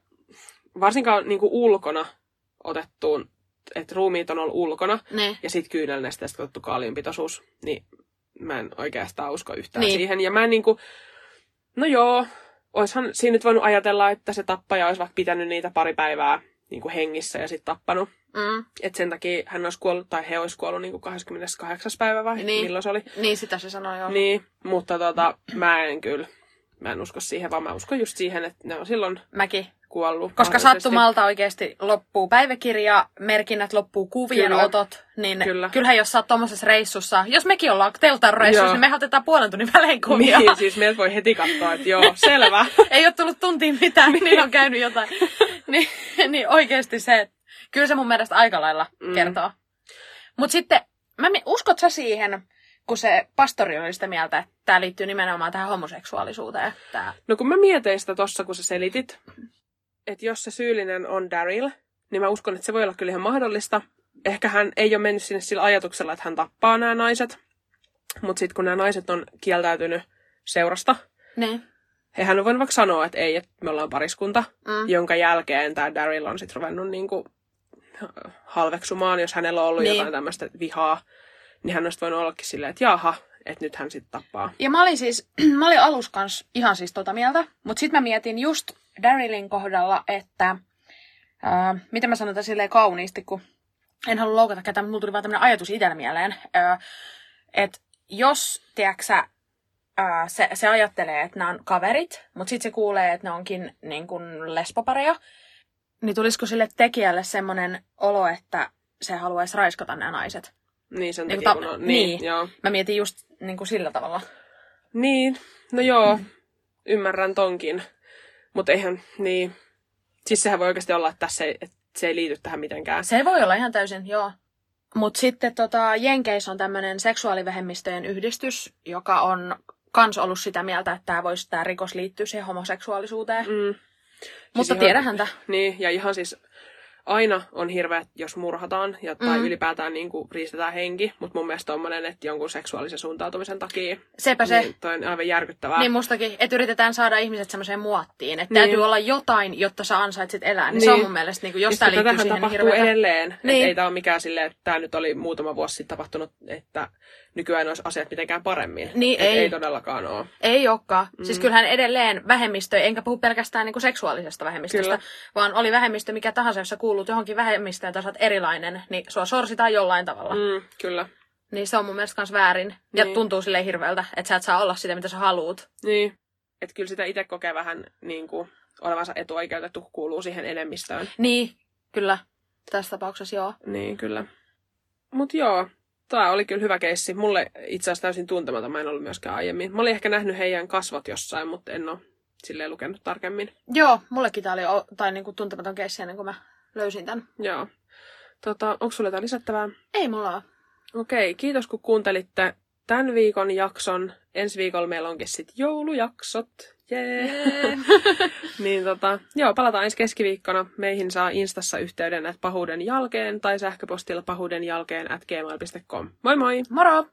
varsinkaan niin kuin ulkona otettuun, että ruumiit on ollut ulkona, Niin. ja sitten kyynelnesteestä katsottu kaliumpitoisuus, niin mä en oikeastaan usko yhtään Niin. siihen. Ja mä en niinku, no joo, oishan siinä nyt voinut ajatella, että se tappaja olisi vaikka pitänyt niitä pari päivää niinku hengissä ja sitten tappanut. Mm. Että sen takia hän olisi kuollut, tai he olisi kuollut niinku 28. päivä vai Niin. milloin se oli. Niin, sitä se sanoi joo. Niin, mutta tota, mä en kyllä, mä en usko siihen, vaan mä uskon just siihen, että ne on silloin Mäkin. kuollut. Koska sattumalta oikeasti loppuu päiväkirja, merkinnät loppuu kuvien Kyllä. otot, niin Kyllä. Kyllä. kyllähän jos sä oot tuommoisessa reissussa, jos mekin ollaan teltan reissussa, Joo. niin me otetaan puolen tunnin välein kuvia. Niin, siis meiltä voi heti katsoa, että joo, selvä. Ei ole tullut tuntiin mitään, niin on käynyt jotain. niin, niin oikeasti se, että Kyllä se mun mielestä aika lailla Mm. kertoo. Mutta sitten, mä uskot sä siihen, kun se pastori oli sitä mieltä, että tämä liittyy nimenomaan tähän homoseksuaalisuuteen? Tää. No kun mä mietin sitä tossa, kun sä selitit, että jos se syyllinen on Daryl, niin mä uskon, että se voi olla kyllä ihan mahdollista. Ehkä hän ei ole mennyt sinne sillä ajatuksella, että hän tappaa nämä naiset. Mutta sitten kun nämä naiset on kieltäytynyt seurasta, Niin. hehän on voinut vaikka sanoa, että ei, että me ollaan pariskunta, Mm. jonka jälkeen tämä Daryl on sitten ruvennut niinku halveksumaan, jos hänellä on ollut Niin. jotain tämmöistä vihaa, niin hän olisi voinut ollakin silleen, että jaha, että nyt hän sitten tappaa. Ja mä olin siis, mä olin alus kans ihan siis tota mieltä, mutta sitten mä mietin just Darylin kohdalla, että ää, miten mä sanon silleen kauniisti, kun en halua loukata ketään, mutta mulla tuli vaan tämmöinen ajatus itsellä mieleen, että jos, tiedätkö ää, se, se ajattelee, että nämä on kaverit, mutta sitten se kuulee, että ne onkin niin kuin lesbopareja, niin tulisiko sille tekijälle semmoinen olo, että se haluaisi raiskata nämä naiset? Niin sen Niin takia, kuin kun ta- on, niin, niin. joo. Mä mietin just niin kuin sillä tavalla. Niin, no joo, ymmärrän tonkin. Mutta eihän, niin. Siis sehän voi oikeasti olla, että tässä ei, että se ei liity tähän mitenkään. Se voi olla ihan täysin, joo. Mutta sitten tota, Jenkeissä on tämmöinen seksuaalivähemmistöjen yhdistys, joka on kans ollut sitä mieltä, että tämä voisi tämä rikos liittyä siihen homoseksuaalisuuteen. Mm. Mm. Mutta ihan- tiedä häntä. Niin, ja ihan siis aina on hirveä, jos murhataan ja, tai Mm. ylipäätään niin kuin riistetään henki, mutta mun mielestä tommonen, että jonkun seksuaalisen suuntautumisen takia, Sepä se. niin toi on aivan järkyttävää. Niin mustakin, että yritetään saada ihmiset semmoiseen muottiin, että Niin. täytyy olla jotain, jotta sä ansaitsit elää. Niin, se on Niin. mun mielestä, niin kuin, jos Ja tämä liittyy siihen, niin tapahtuu hirveätä. edelleen. Niin. Niin. ei tämä ole mikään silleen, että tämä nyt oli muutama vuosi sitten tapahtunut, että nykyään olisi asiat mitenkään paremmin. Niin, Et ei. ei todellakaan ole. Ei olekaan. Mm. Siis kyllähän edelleen vähemmistö, enkä puhu pelkästään niin kuin seksuaalisesta vähemmistöstä, Kyllä. vaan oli vähemmistö mikä tahansa, jos sä kuulut johonkin vähemmistöön tai sä oot erilainen, niin sua sorsitaan jollain tavalla. Mm. Kyllä. Niin se on mun mielestä kans väärin. Ja Niin. tuntuu silleen hirveältä, että sä et saa olla sitä, mitä sä haluut. Niin. Että kyllä sitä itse kokee vähän niin kuin, olevansa etuoikeutettu, kuuluu siihen enemmistöön. Niin, kyllä. Tässä tapauksessa joo. Niin, kyllä. Mut joo, tämä oli kyllä hyvä keissi. Mulle itse asiassa täysin tuntematon, mä en ollut myöskään aiemmin. Mä olin ehkä nähnyt heidän kasvot jossain, mutta en ole silleen lukenut tarkemmin. Joo, mullekin tää oli o- tai niinku tuntematon keissi ennen kuin mä löysin tän. Joo. Tota, onko sulle jotain lisättävää? Ei mulla ole. Okei, kiitos kun kuuntelitte tämän viikon jakson. Ensi viikolla meillä onkin sitten joulujaksot. Jee! niin tota, joo, palataan ensi keskiviikkona. Meihin saa Instassa yhteyden at pahuuden jälkeen tai sähköpostilla pahuuden jälkeen at gmail.com. Moi moi! Moro!